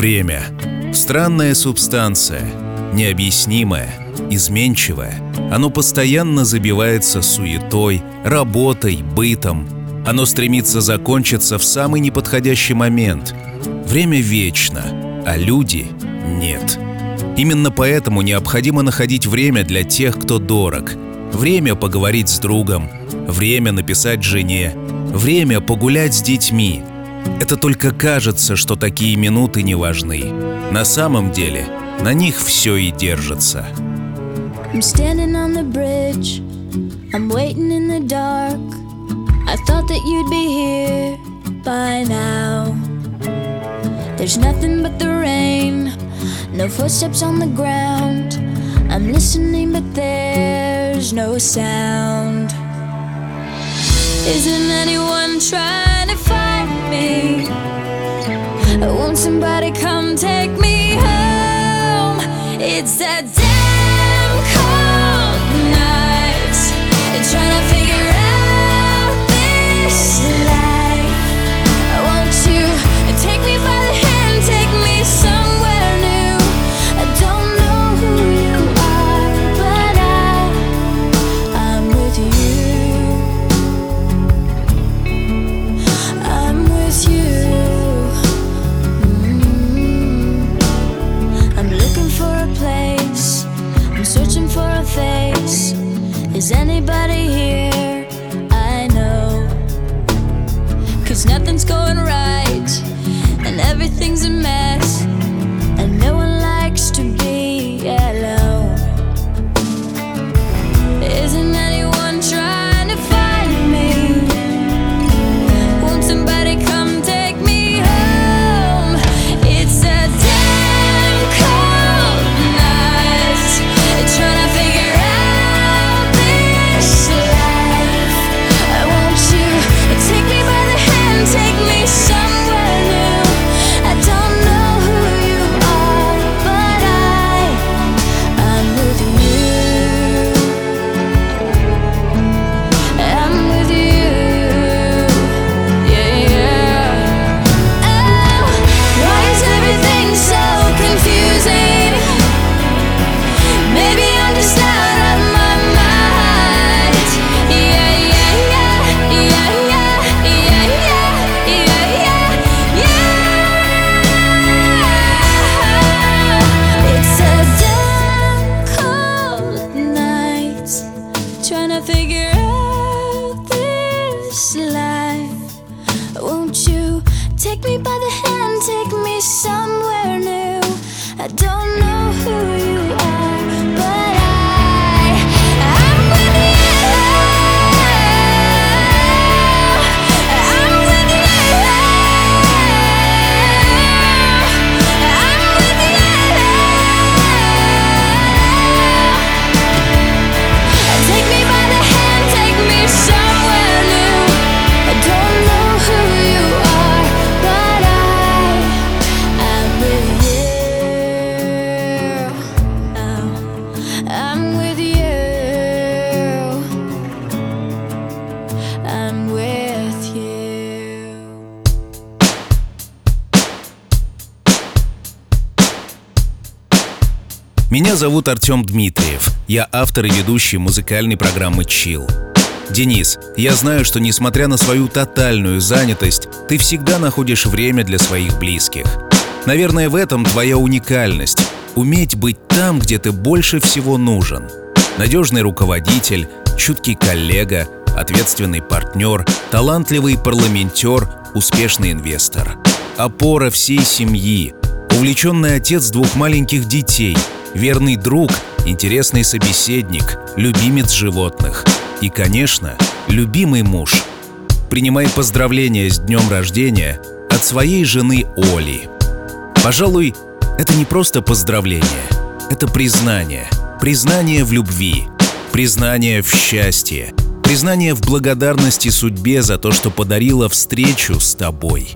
Время. Странная субстанция, необъяснимая, изменчивая. Оно постоянно забивается суетой, работой, бытом. Оно стремится закончиться в самый неподходящий момент. Время вечно, а люди — нет. Именно поэтому необходимо находить время для тех, кто дорог. Время поговорить с другом, время написать жене, время погулять с детьми. Это только кажется, что такие минуты не важны. На самом деле на них все и держится. I'm standing on the bridge. I'm waiting in the dark. I thought that you'd be here by now. There's nothing but the rain, no footsteps on the ground. I'm listening, but there's no sound. Isn't anyone trying to find me? Won't somebody come take me home? It's that damn cold night. Trying to figure anybody зовут Артем Дмитриев. Я автор и ведущий музыкальной программы «Чил». Денис, я знаю, что несмотря на свою тотальную занятость, ты всегда находишь время для своих близких. Наверное, в этом твоя уникальность — уметь быть там, где ты больше всего нужен. Надежный руководитель, чуткий коллега, ответственный партнер, талантливый парламентер, успешный инвестор. Опора всей семьи, увлеченный отец двух маленьких детей, верный друг, интересный собеседник, любимец животных и, конечно, любимый муж. Принимай поздравления с днем рождения от своей жены Оли. Пожалуй, это не просто поздравление, это признание. Признание в любви, признание в счастье, признание в благодарности судьбе за то, что подарила встречу с тобой.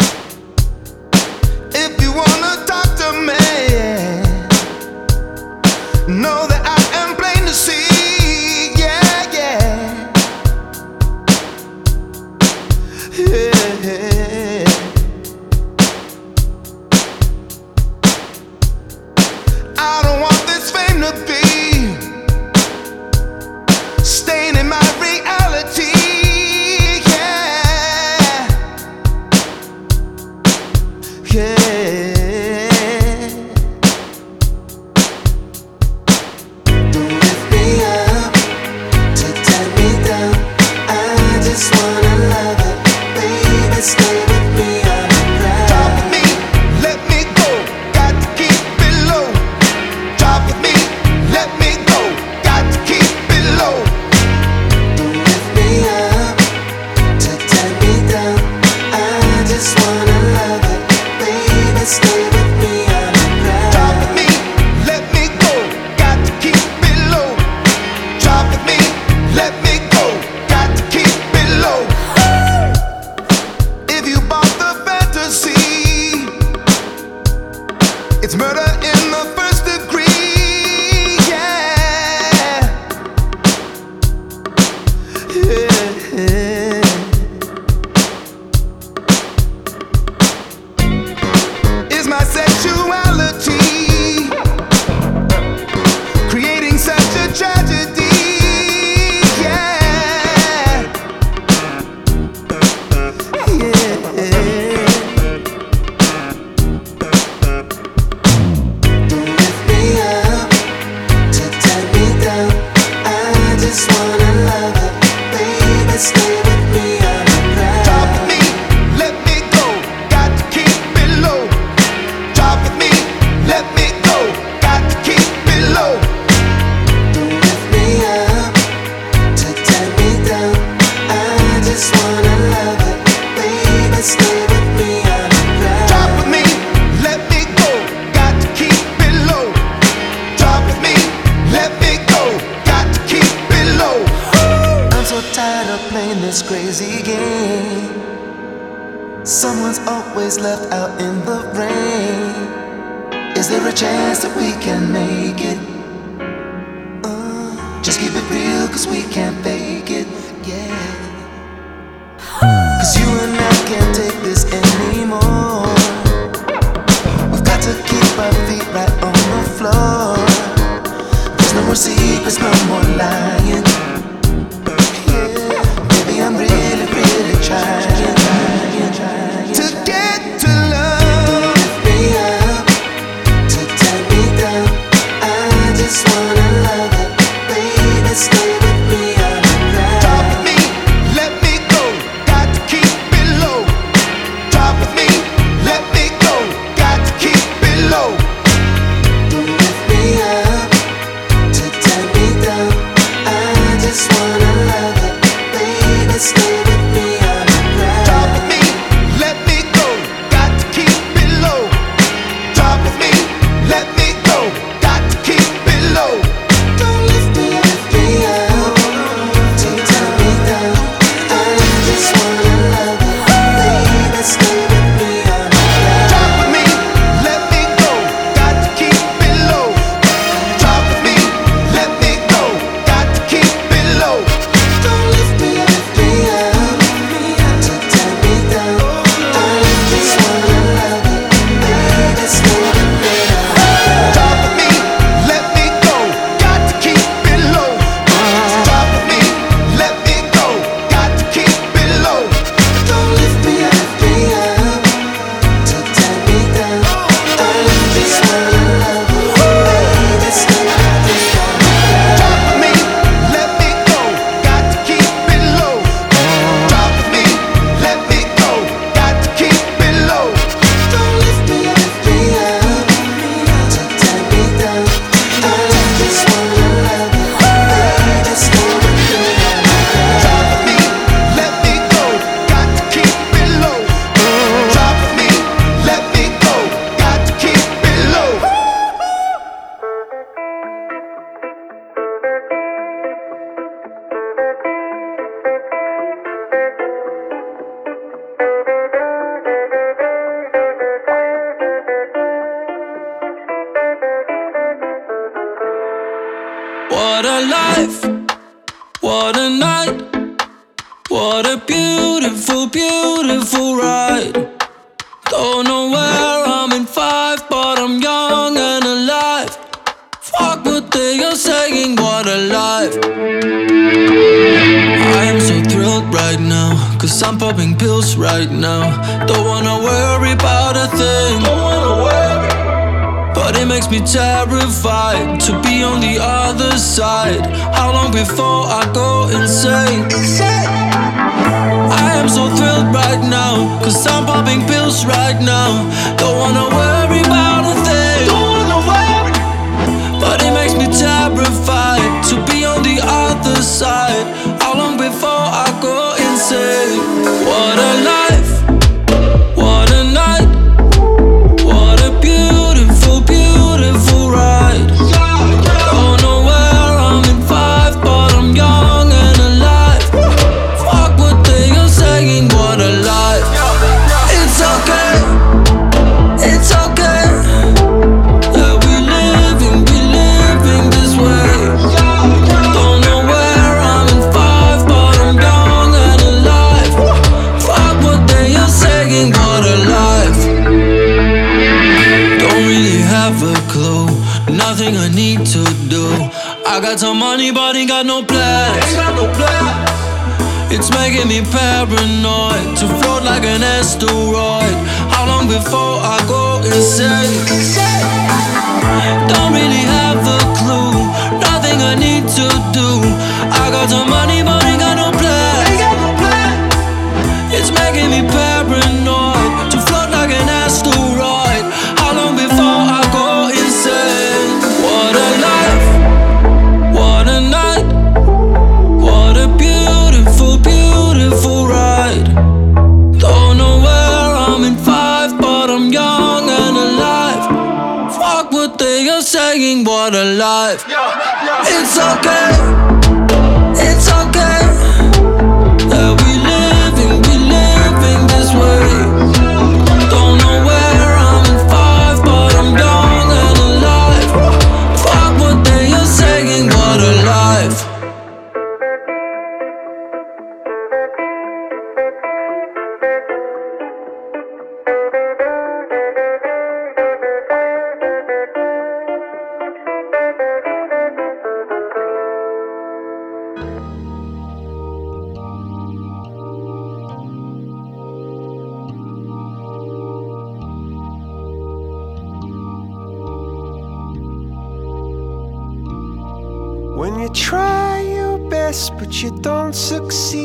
crazy game. Someone's always left out in the rain. Is there a chance that we can make it? Uh, just keep it real, cause we can't fake it, yeah. Cause you and I can't take this anymore. We've got to keep our feet right on the floor. There's no more secrets, no more lying. making me paranoid To float like an asteroid How long before I go insane? Don't really have a clue Nothing I need to do I got so much It's okay. you don't succeed.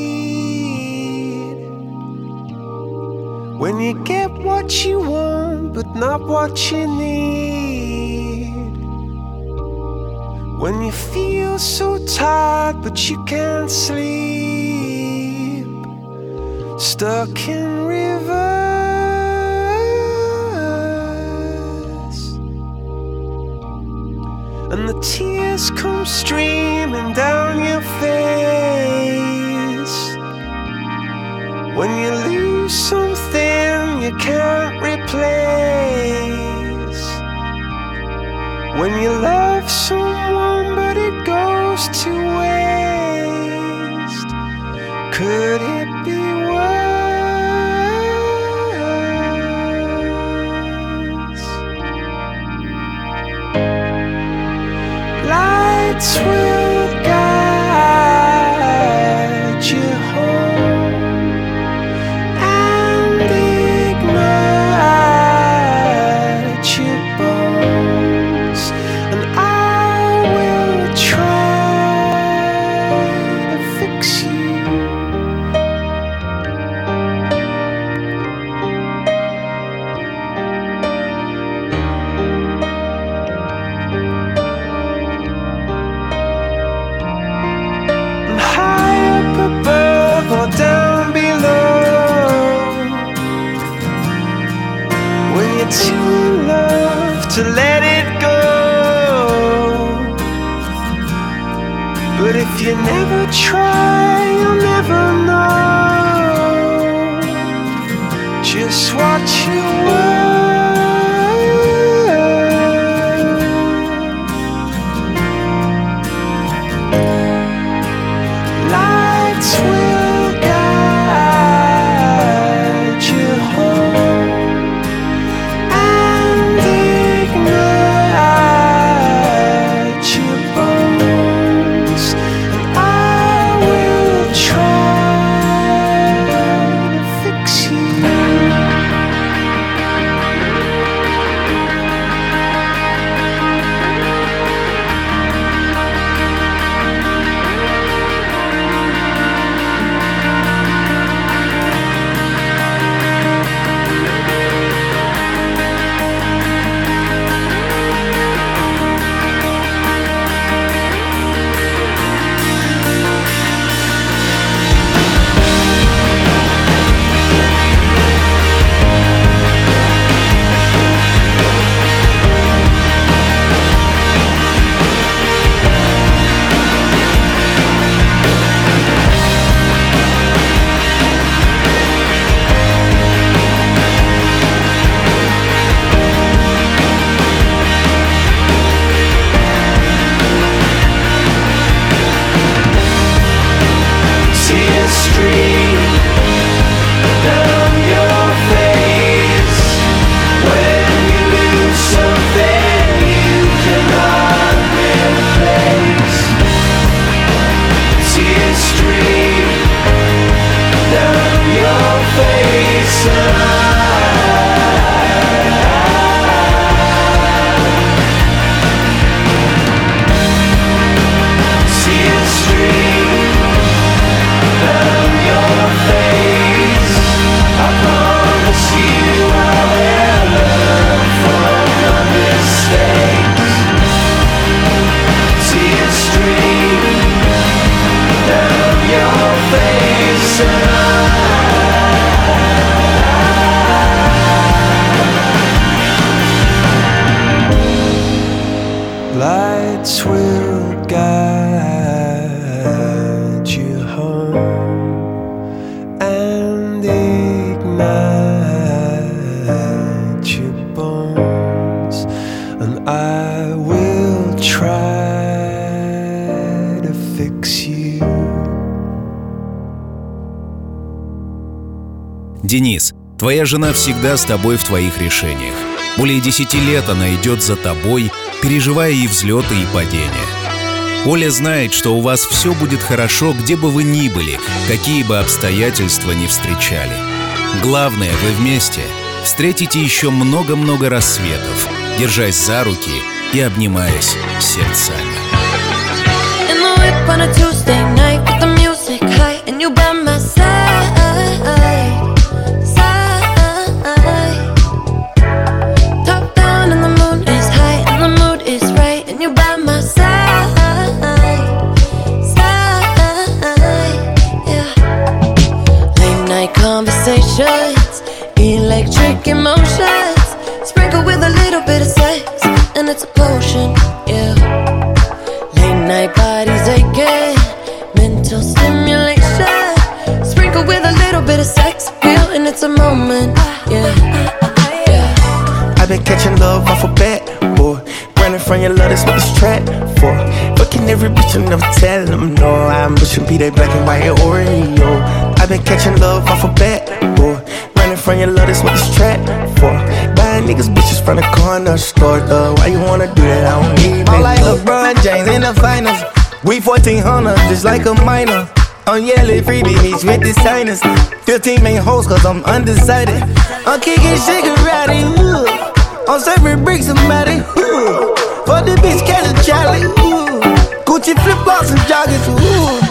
When you get what you want, but not what you need. When you feel so tired, but you can't sleep. Stuck in reverse. And the tears come streaming down When you lose something you can't replace. Жена всегда с тобой в твоих решениях. Более десяти лет она идет за тобой, переживая и взлеты, и падения. Оля знает, что у вас все будет хорошо, где бы вы ни были, какие бы обстоятельства ни встречали. Главное, вы вместе встретите еще много-много рассветов, держась за руки и обнимаясь сердцами. Be that black and white Oreo. I've been catching love off a bat, boy. Running from your love, that's what this trap for. Buying niggas bitches from the corner store, though. Why you wanna do that? I don't need I'm like LeBron James in the finals. We 1400, just like a minor. I'm yelling freebie beats with the signers. 15 main hoes, cause I'm undecided. I'm kicking Shigarati, ooh. I'm serving bricks, somebody, ooh. For the bitch, catch a Charlie, ooh. Gucci flip flops and joggers, ooh.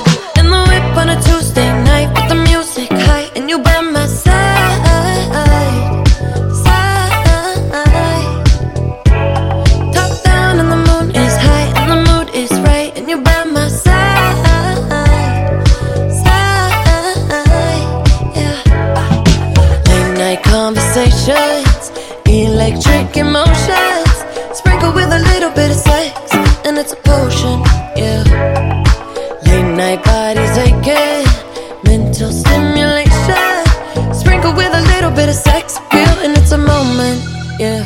Yeah.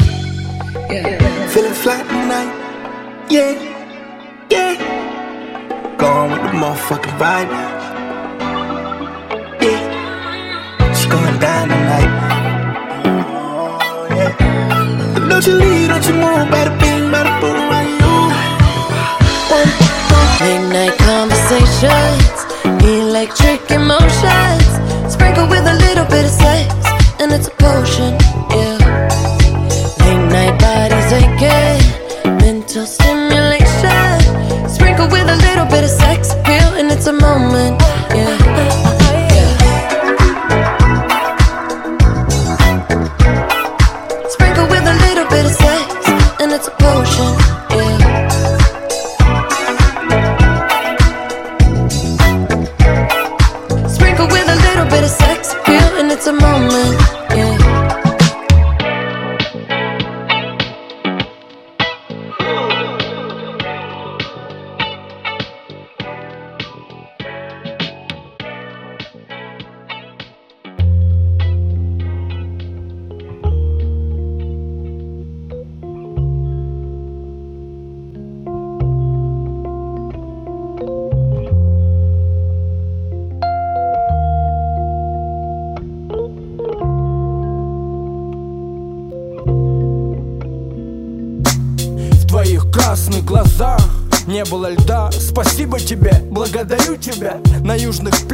Yeah. Feeling fly tonight. Yeah. Yeah. Gone with the motherfucking vibe. Yeah. It's going down tonight. Oh, yeah. Don't you leave, don't you move, better ping, better boom, I you. night conversations, electric emotions, sprinkle with a little bit of sex, and it's a potion, yeah. bit of sex appeal and it's a moment. Yeah.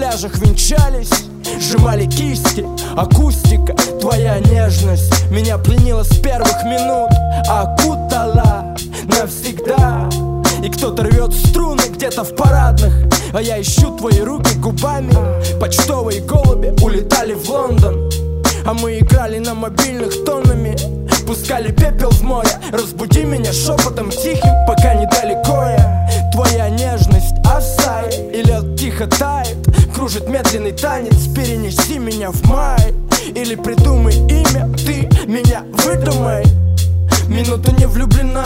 пляжах венчались Сжимали кисти, акустика, твоя нежность Меня пленила с первых минут, окутала навсегда. И кто-то рвет струны где-то в парадных. А я ищу твои руки губами. Почтовые голуби улетали в Лондон. А мы играли на мобильных тонами, Пускали пепел в море. Разбуди меня шепотом тихим, пока недалеко я Твоя нежность, овсай И лед тихо тает кружит медленный танец. Перенеси меня в май. Или придумай имя, ты меня выдумай минуту не влюблена.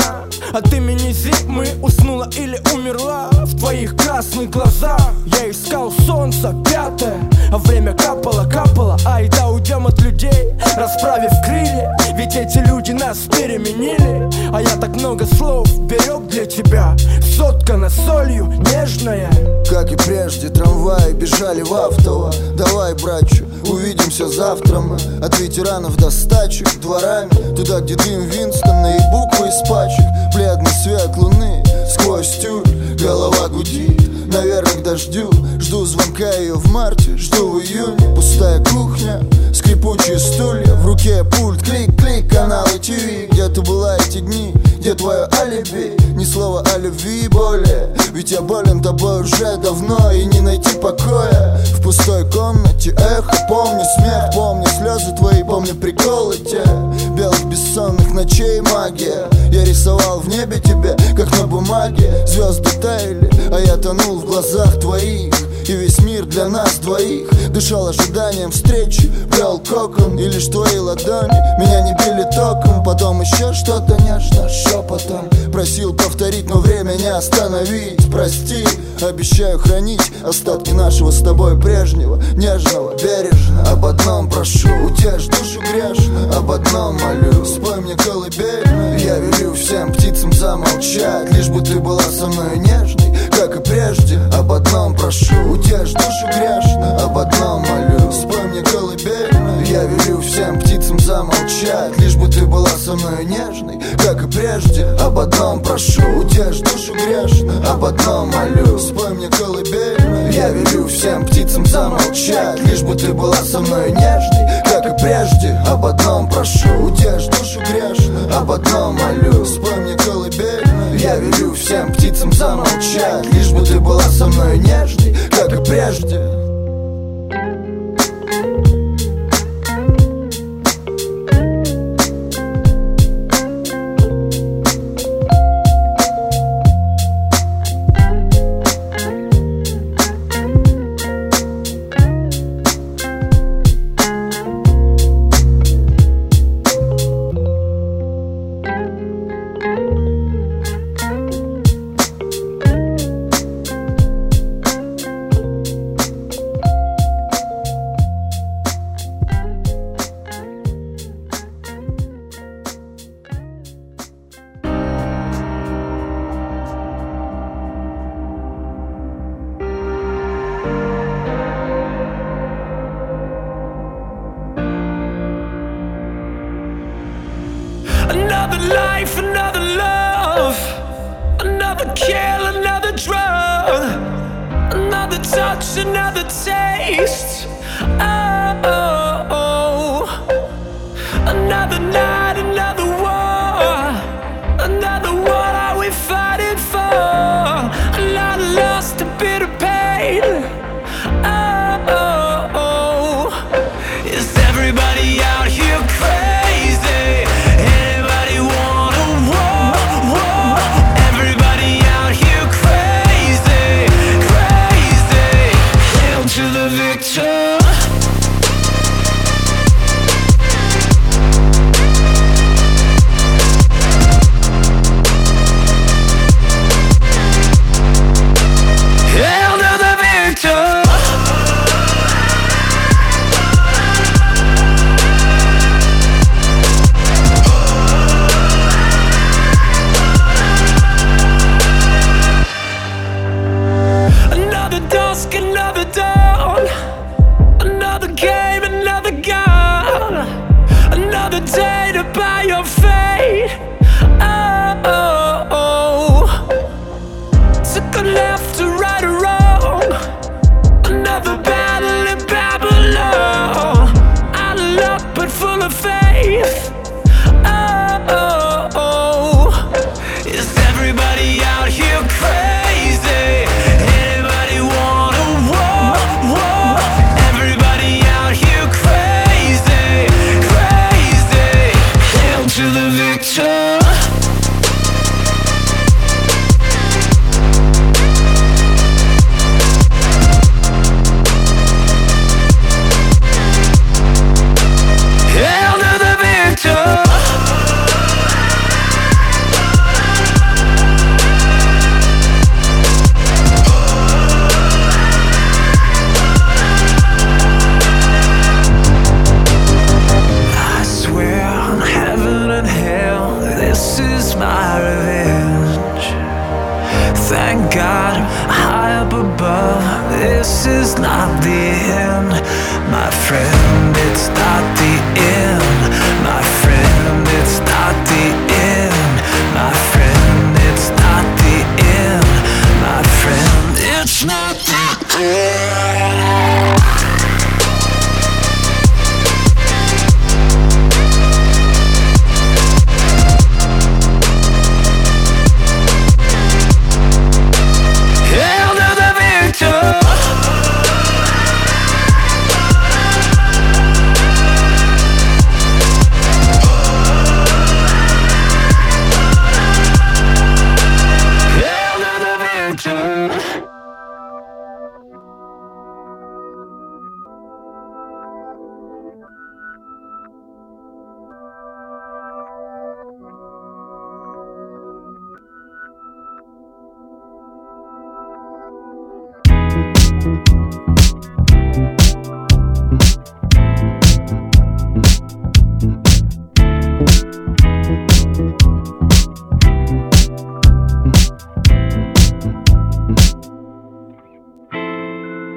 От имени зимы уснула или умерла? В твоих красных глазах Я искал солнце пятое А время капало, капало. Ай да уйдем от людей Расправив крылья. Ведь эти люди нас переменили. А я так много слов берег для тебя. Соткана солью нежная. Как и прежде, трамваи бежали в автово Давай, братчу, увидимся завтра мы От ветеранов до стачек дворами. Туда, где дым Винстона и буквы из пачек Бледный свет луны сквозь тюль Голова гудит, наверное, к дождю. Жду звонка ее в марте, жду в июне. Пустая кухня, скрипучие стулья. В руке пульт, клик-клик, каналы ТВ Где ты была эти дни, где твое алиби? Ни слова о любви более. Ведь я болен тобой уже давно. И не найти покоя. В пустой комнате эхо. Помню смех, помню слезы твои Помню приколы те. Белых бессонных ночей магия. Я рисовал в небе тебе, как на бумаге. Звезды таяли, а я тонул в глазах твоих. И весь мир для нас двоих. Дышал ожиданием встречи Плел кокон и лишь твои ладони Меня не били током. Потом еще что-то нежно шепотом Просил повторить, но время не остановить. Прости, обещаю хранить Остатки нашего с тобой прежнего Нежного, бережно. Об одном прошу, утешь душу грешно. Об одном молю, спой мне колыбельную. Я велю всем птицам замолчать Лишь бы ты была со мной нежной Как и прежде, об одном прошу. Утешь душу грешно, об одном молю. Спой мне колыбельную Я велю всем птицам замолчать. Лишь бы ты была со мной нежной Как и прежде, об одном прошу. Утешь душу грешно, об одном молю. Спой мне колыбельную Я велю всем птицам замолчать. Лишь бы ты была со мной нежной Как и прежде, об одном прошу. Утешь душу грешно, об одном молю. Спой мне колыбельную Я велю всем птицам замолчать Лишь бы ты была со мной нежной Как и прежде Another life, another love, another kill, another drug, another touch, another taste. Oh.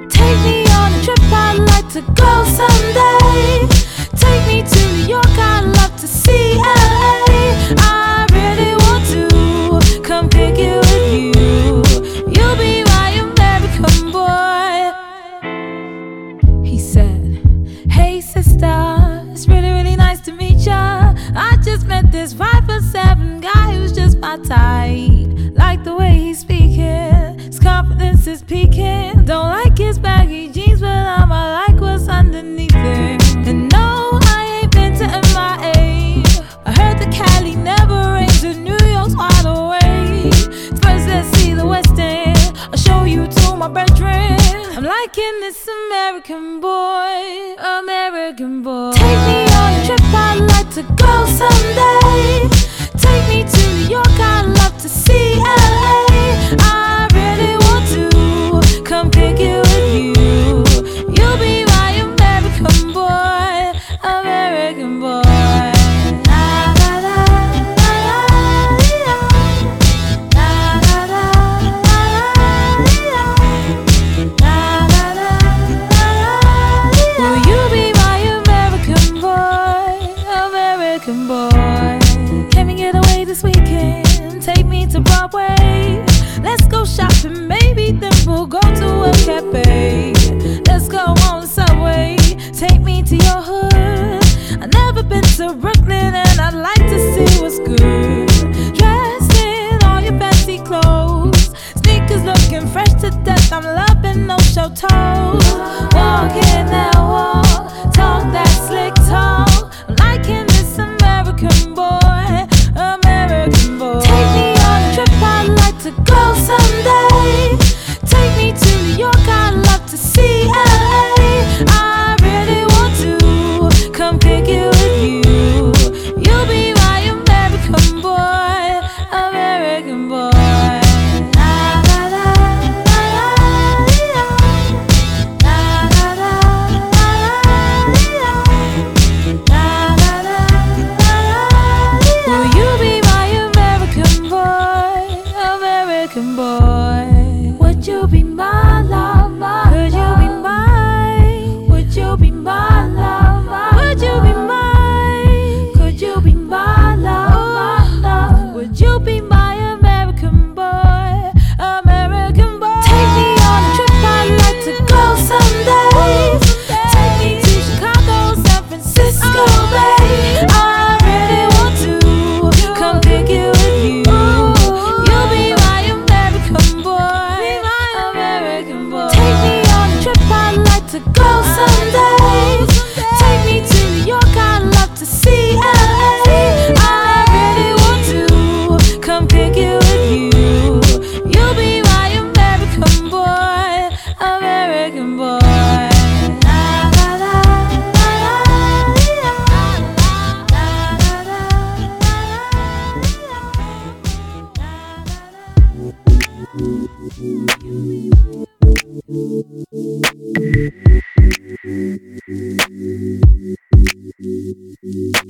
Take me on a trip, I'd like to go someday. Take me to New York, I'd love to see LA. I really want to come pick you with you. You'll be my American boy. He said, Hey sister, it's really, really nice to meet ya. I just met this 5 for 7 guy who's just my type. peeking. Don't like his baggy jeans, but I'ma like what's underneath it. And no, I ain't been to MIA. I heard the Cali never rains, and New York's wide awake. First, let's see the West End. I'll show you to my bedroom. I'm liking this American boy, American boy. Take me on a trip, I'd like to go someday. Take me to New York, I'd love to see LA.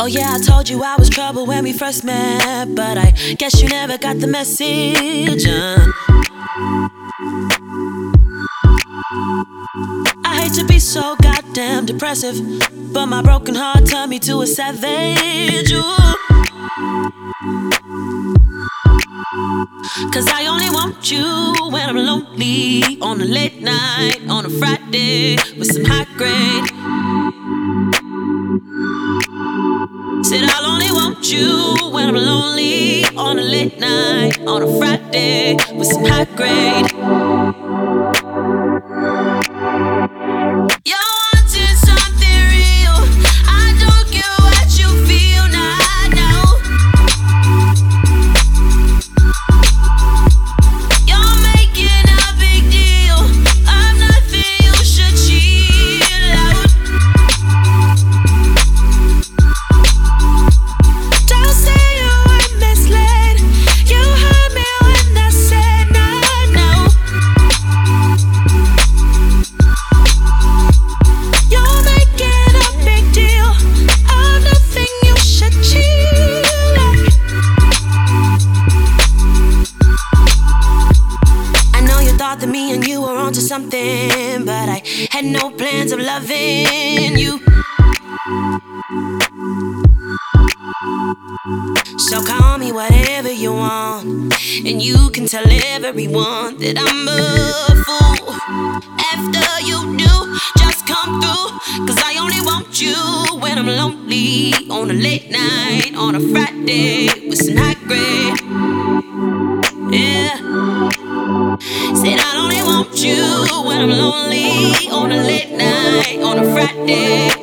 Oh, yeah, I told you I was trouble when we first met, but I guess you never got the message. Uh. I hate to be so goddamn depressive, but my broken heart turned me to a savage. Ooh. Cause I only want you when I'm lonely on a late night, on a Friday, with some hot grade. You when I'm lonely on a late night, on a Friday with some high grade. Night, on a Friday with high grade. Yeah. Said I only want you when I'm lonely on a late night, on a Friday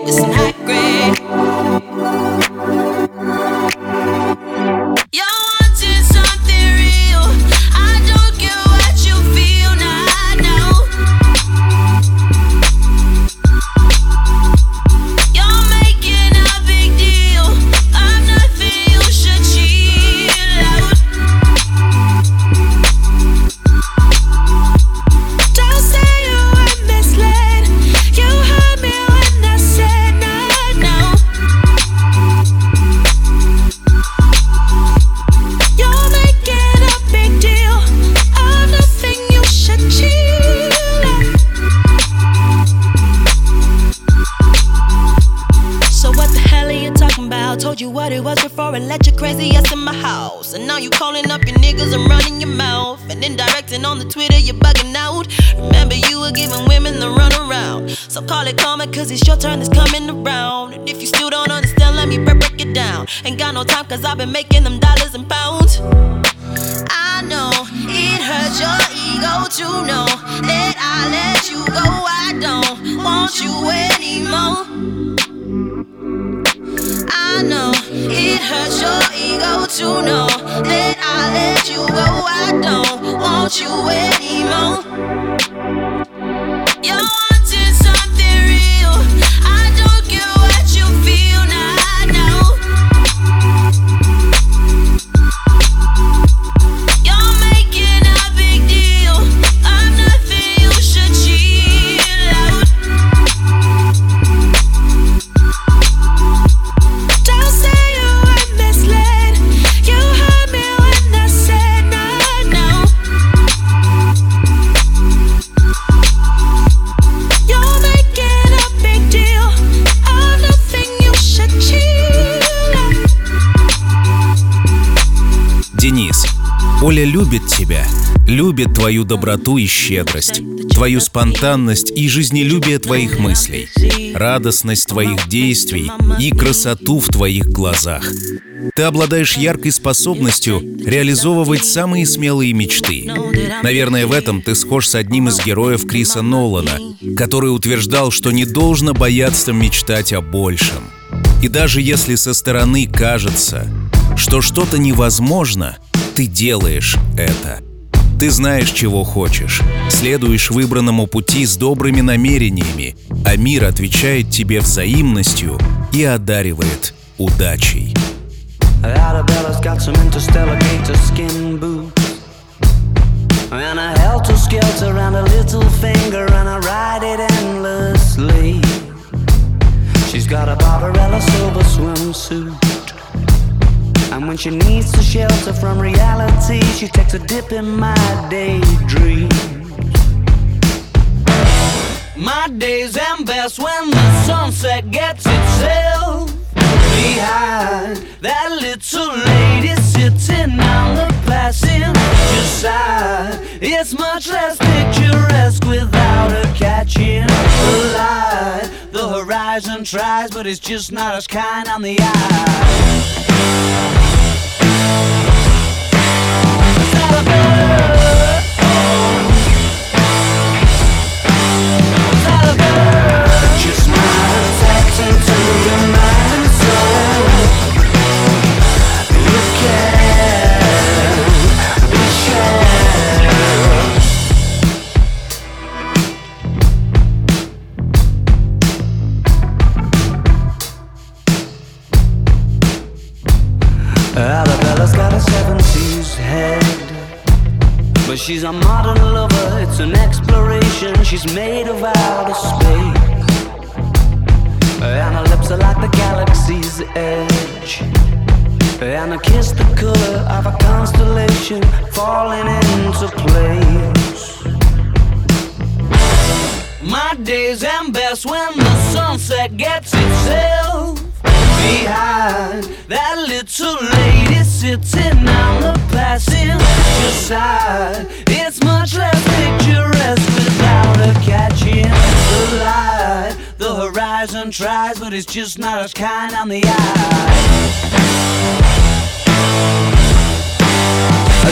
любит твою доброту и щедрость, твою спонтанность и жизнелюбие твоих мыслей, радостность твоих действий и красоту в твоих глазах. Ты обладаешь яркой способностью реализовывать самые смелые мечты. Наверное, в этом ты схож с одним из героев Криса Нолана, который утверждал, что не должно бояться мечтать о большем. И даже если со стороны кажется, что что-то невозможно, ты делаешь это. Ты знаешь, чего хочешь, следуешь выбранному пути с добрыми намерениями, а мир отвечает тебе взаимностью и одаривает удачей. Arabella's got some interstellar gator skin boots. And a helter skelter and a little finger, and I ride it endlessly. She's got a Barbarella silver swimsuit. And when she needs to shelter from reality, she takes a dip in my daydream. My days end best when the sunset gets itself behind that little lady sitting on the passenger side. It's much less horizon tries, but it's just not as kind on the eye. Just my attraction to your mind and she's a modern lover, it's an exploration. She's made of outer space. And her lips are like the galaxy's edge. And her kiss the color of a constellation falling into place. My days end best when the sunset gets itself behind that little lady sitting on the passenger side. It's much less picturesque without her catching the light. The horizon tries, but it's just not as kind on the eye.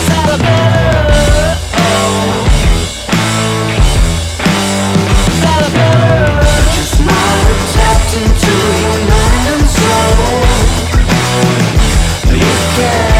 Salabella, oh. Salabella, just not tapped into your mind and soul. You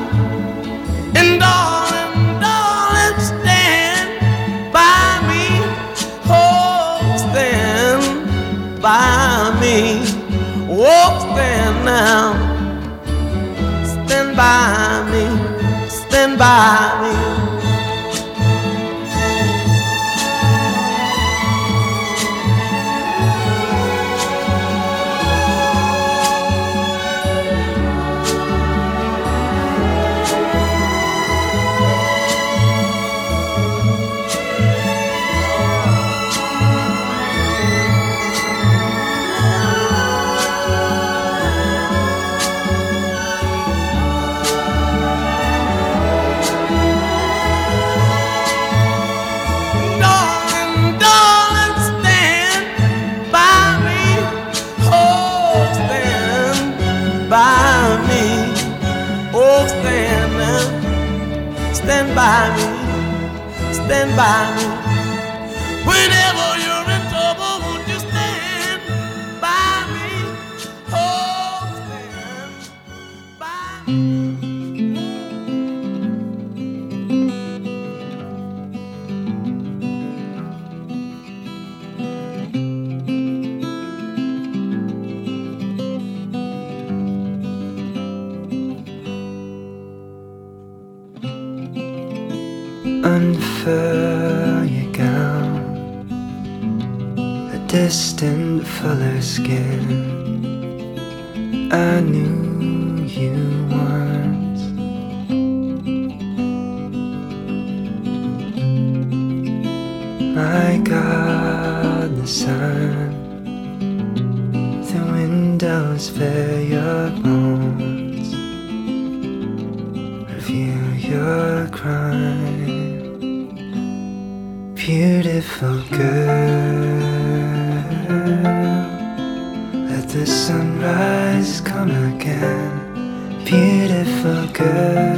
by me. Oh, stand now, stand by me, stand by me. stand by me whenever color skin. I knew you once My God, the sun The windows fill your bones Review your crime. Beautiful girl. forget.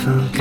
fin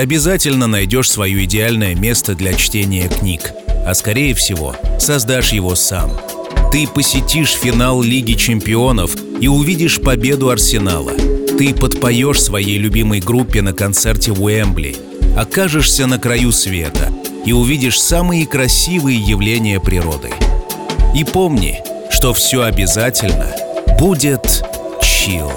обязательно найдешь свое идеальное место для чтения книг, а скорее всего создашь его сам. Ты посетишь финал Лиги чемпионов и увидишь победу Арсенала. Ты подпоешь своей любимой группе на концерте в Уэмбли, окажешься на краю света и увидишь самые красивые явления природы. И помни, что все обязательно будет чил.